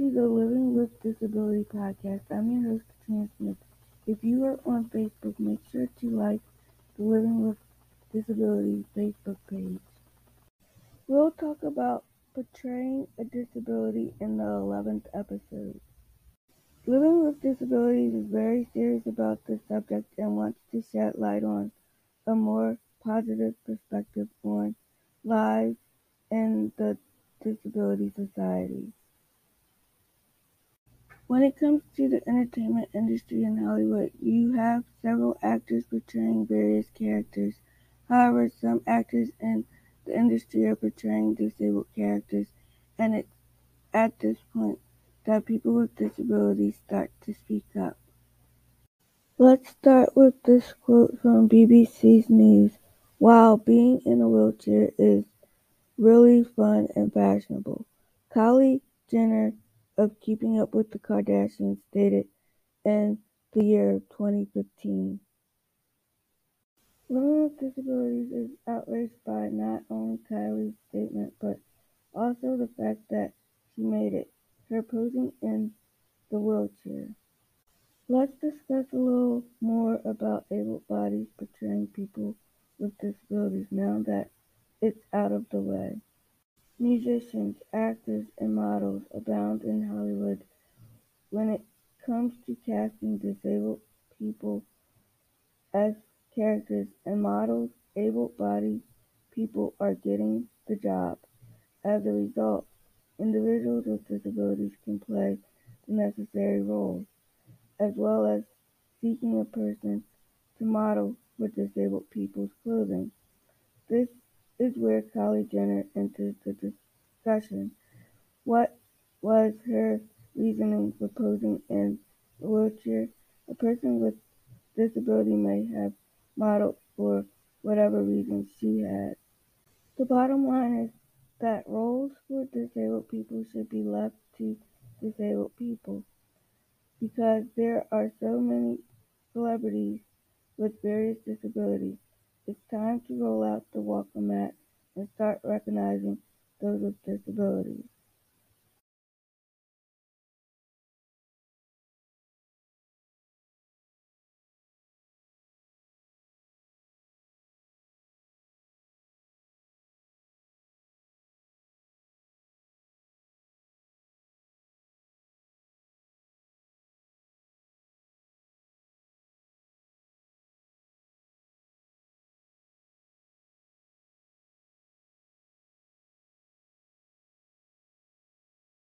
to the Living with Disability podcast. I'm your host, Katrina Smith. If you are on Facebook, make sure to like the Living with Disability Facebook page. We'll talk about portraying a disability in the 11th episode. Living with Disabilities is very serious about this subject and wants to shed light on a more positive perspective on lives in the disability society. When it comes to the entertainment industry in Hollywood, you have several actors portraying various characters. However, some actors in the industry are portraying disabled characters, and it's at this point that people with disabilities start to speak up. Let's start with this quote from BBC's News. While being in a wheelchair is really fun and fashionable, Kylie Jenner of Keeping Up with the Kardashians dated in the year 2015. Women with disabilities is outraged by not only Kylie's statement, but also the fact that she made it, her posing in the wheelchair. Let's discuss a little more about able bodies portraying people with disabilities now that it's out of the way. Musicians, actors, and models abound in Hollywood when it comes to casting disabled people as characters and models, able-bodied people are getting the job. As a result, individuals with disabilities can play the necessary roles, as well as seeking a person to model for disabled people's clothing. This is where Kylie Jenner enters the discussion. What was her reasoning for posing in a wheelchair? A person with disability may have modeled for whatever reason she had. The bottom line is that roles for disabled people should be left to disabled people because there are so many celebrities with various disabilities. It's time to roll out the welcome mat and start recognizing those with disabilities.